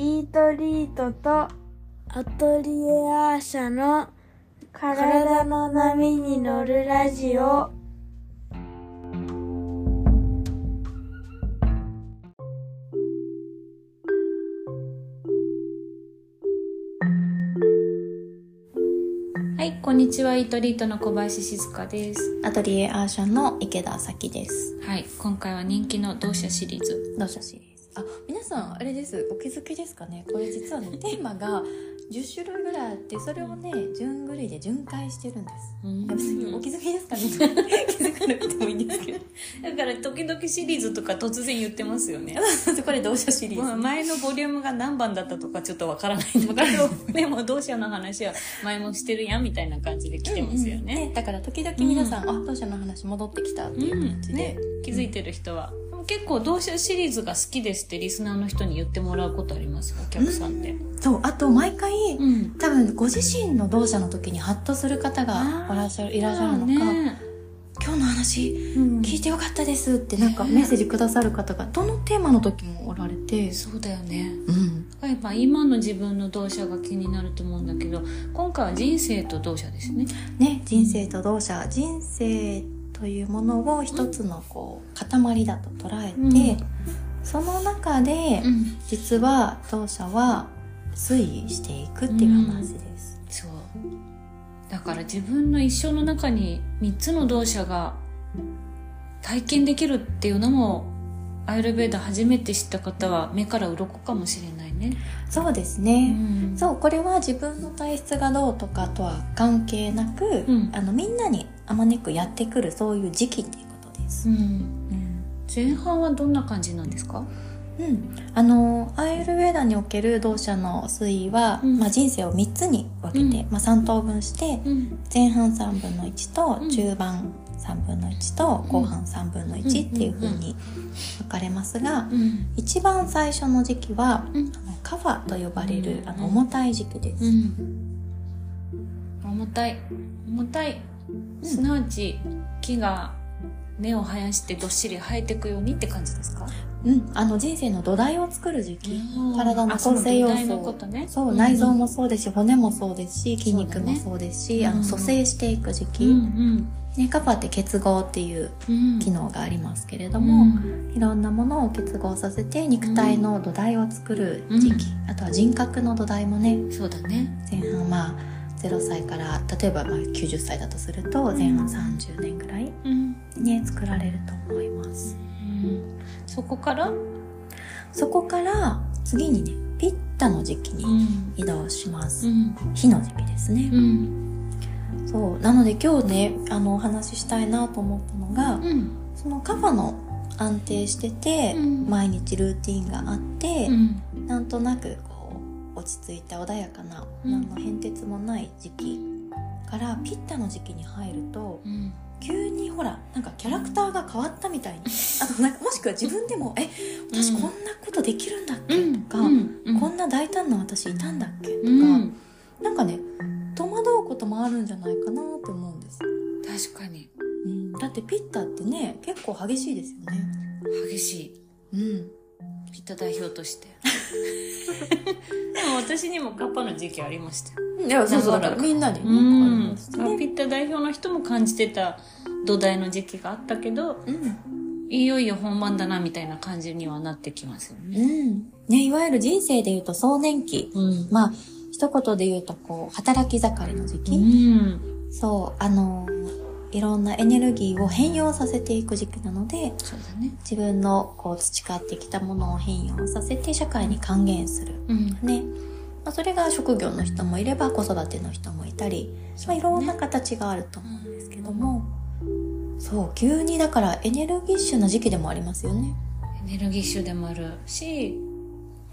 イートリートとアトリエアーシャの体の波に乗るラジオはい、こんにちは。イートリートの小林静香です。アトリエアーシャンの池田咲です。はい、今回は人気の同社シリーズ。どうしたしです。あ、皆さん、あれです。お気づきですかねこれ実はね、テーマが10種類ぐらいあって、それをね、順繰りで巡回してるんです。別にお気づきですかね 気づかなくてもいいんですけど。だから時々シリーズとか突然言ってますよね。これ同社シリーズ。まあ前のボリュームが何番だったとかちょっとわからないんだけど、でも同社の話は前もしてるやんみたいな感じで来てますよね。ねだから時々皆さん、あ、当社の話戻ってきたっていう感じで。ね、気づいてる人は。結構同社シリーズが好きですってリスナーの人に言ってもらうことありますお客さんで。そう、あと毎回、うん。多分ご自身の同社の時にハッとする方がいらっしゃるいらっしゃるのか、ね。今日の話うん。聞いてよかったですってなんかメッセージくださる方がどのテーマの時もおられて、そうだよね。うん、やっぱ今の自分の同社が気になると思うんだけど今回は人生と同社ですね。ね人生と同社。人生というものを一つのこう塊だと捉えて、うん。その中でん。実は同社は推移していくっていう話です。そう。だから自分の一生の中に3つの同社が体験できるっていうのもアイルベーダ初めて知った方は目から鱗かもしれないね、そうですうね、ん。そうこれは自分の体質がどうとかとは関係なく、うん。あのみんなにあまねくやってくるそういう時期っていうことです。うん。うん。前半はどんな感じなんですか？うん、あのアイルベーダにおける同社の推移は、うん。まあ、人生を3つに分けて、うん。まあ、3等分してうん。前半3分の1とうん。中盤3分の1と後半3分の1っていう風に分かれますが、うん。一番最初の時期は、うん。あのカファと呼ばれる、うん。あの重たい時期です。うん。重たい。重たい。すなわち木が根を生やしてどっしり生えていくようにって感じですか？うん、あの人生の土台を作る時期、体のあそ構成要素ことね。そう、ん内臓もそうですし骨もそうですし筋肉もそうですし、あうん。の蘇生していく時期、うんね、カファって結合っていううん。機能がありますけれどうも、ん。いろんなものを結合させて肉体の土台を作る時期、あとは人格の土台もね。そうだね。前半まあ0歳から例えばまあ90歳だとすると前半30年ぐらいうん。ね作られると思いますそこから？そこから次にねピッタの時期にん。移動します、うん。火の時期ですね、うん。そう。なので今日ねあのお話ししたいなと思ったのが、うん。そのカファの安定してて、うん。毎日ルーティンがあって、うん。なんとなくこう落ち着いた穏やかな、うん。何の変哲もない時期からピッタの時期に入るとうん急にほらなんかキャラクターが変わったみたいに あとなんかもしくは自分でも「え私こんなことできるんだっけ?」とか、こんな大胆な私いたんだっけ?」とか、うん。なんかね戸惑うこともあるんじゃないかなって思うんです、確かに。うん、だってピッタってね結構激しいですよね。激しい。うん。ピッタ代表として。でも私にもカッパの時期ありました。よいやそうそうだからみんなにね、うん。ね代表の人も感じてた土台の時期があったけどうんいよいよ本番だなみたいな感じにはなってきますよねうん。ね、いわゆる人生で言うと壮年期。うんまあ、一言で言うと、こう、働き盛りの時期。うんそう、あのー、いろんなエネルギーを変容させていく時期なので、そうだね自分のこう培ってきたものを変容させて社会に還元する。うんね。まあ、それが職業の人もいれば子育ての人もいたり、まあ、いろんな形があると思うんですけども、そう、急にだからエネルギッシュな時期でもありますよね。エネルギッシュでもあるし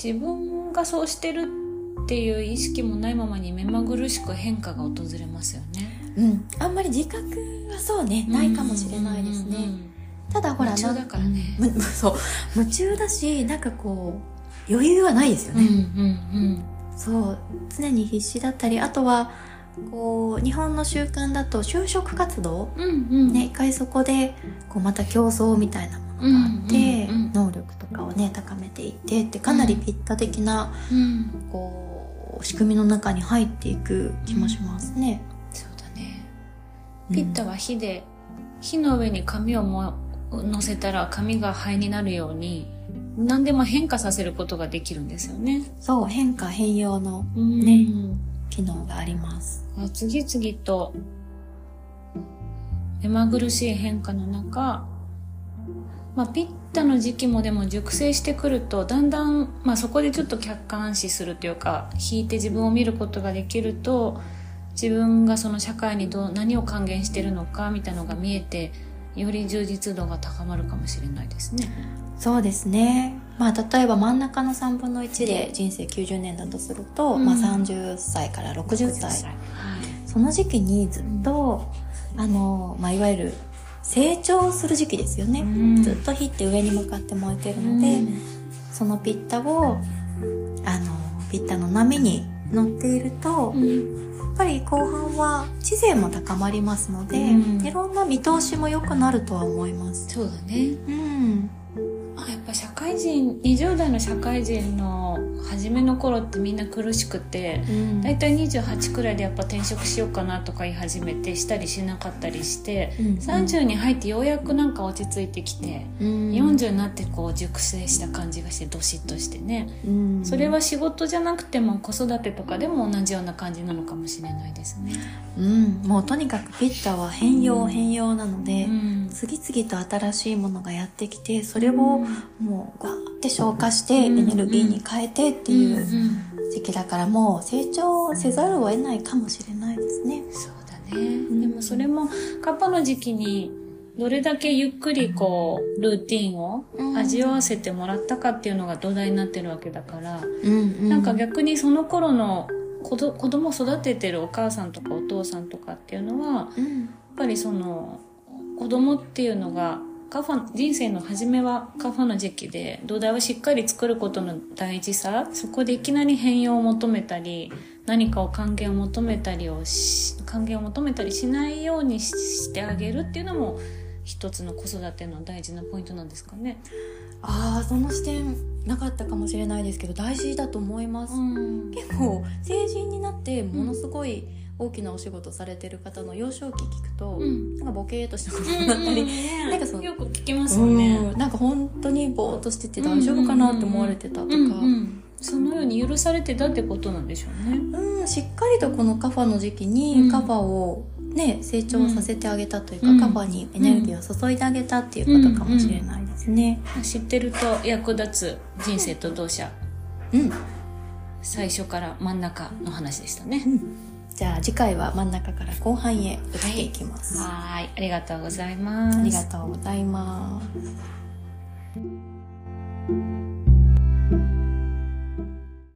自分がそうしてるっていう意識もないままに目まぐるしく変化が訪れますよねうん。あんまり自覚はそうね、ないかもしれないですね。ただほら、夢中だからねそう、夢中だし、なんかこう、余裕はないですようんうんね。そう、常に必死だったり、あとは、こう、日本の習慣だと就職活動、うんうん。うんね、一回そこで、こう、また競争みたいなものがあって、うんうんうん能力とかをね、高めていいてってかなりピッタ的な、うん。こう仕組みの中に入っていく気もしますね。そうだね。ピッタは火で、火の上に紙をも乗せたら紙が灰になるように何でも変化させることができるんですよね。そう変化変容のね機能があります。次々と目まぐるしい変化の中、まあ、ピッタの時期もでも熟成してくるとだんだん、まあ、そこでちょっと客観視するというか引いて自分を見ることができると自分がその社会にどう何を還元してるのかみたいなのが見えてより充実度が高まるかもしれないですね。そうですね。まあ、例えば真ん中の3分の1で人生90年だとすると、うんまあ、30歳から60歳。はいその時期にずっと、あの、まあ、いわゆる成長する時期ですよね。うんずっと火って上に向かって燃えてるので、そのピッタを、あの、ピッタの波に乗っていると、ぱり後半は知性も高まりますので、うんいろんな見通しも良くなるとは思います。そうだね。うん。あやっぱ社会人20代の社会人の初めの頃ってみんな苦しくてうん。大体28くらいでやっぱ転職しようかなとか言い始めてしたりしなかったりしてうん30に入ってようやくなんか落ち着いてきてうん。40になってこう熟成した感じがしてどしっとしてね。うん。それは仕事じゃなくても子育てとかでも同じような感じなのかもしれないですね。うん、もうとにかくピッタは変容変容なので、うん。次々と新しいものがやってきてそれをもうガーって消化してエネルギーに変えてっていううん時期だからもう成長せざるを得ないかもしれないですね。そうだね。でもそれもカッパの時期にどれだけゆっくりこうルーティンを味わわせてもらったかっていうのが土台になってるわけだから、うなんか逆にその頃の子ど子供を育ててるお母さんとかお父さんとかっていうのはやっうんぱりその子供っていうのがカファ人生の初めはカファの時期で土台をしっかり作ることの大事さそこでいきなり変容を求めたり何かを還元を求めたりをし還元を求めたりしないようにししてあげるっていうのも一つの子育ての大事なポイントなんですかね。ああその視点なかったかもしれないですけど大事だと思います。ん結構成人になってものすごい大きなお仕事されてる方の幼少期聞くと、うん。なんかボケーっとしたことだったり、なんかそのよく聞きますよね。うん。なんか本当にぼーっとしてて大丈夫かなって思われてたとか、うんうん。そのように許されてたってことなんでしょうね。うん、しっかりとこのカファの時期うん。にカファを、ね、成長させてあげたというか、うん。カファにエネルギーを注いであげたっていうことかもしれないですね。知ってると役立つ人生と同社。うん、最初から真ん中の話でしたね。じゃあ次回は真ん中から後半へ移っていきます。はい、ありがとうございます。ありがとうございます。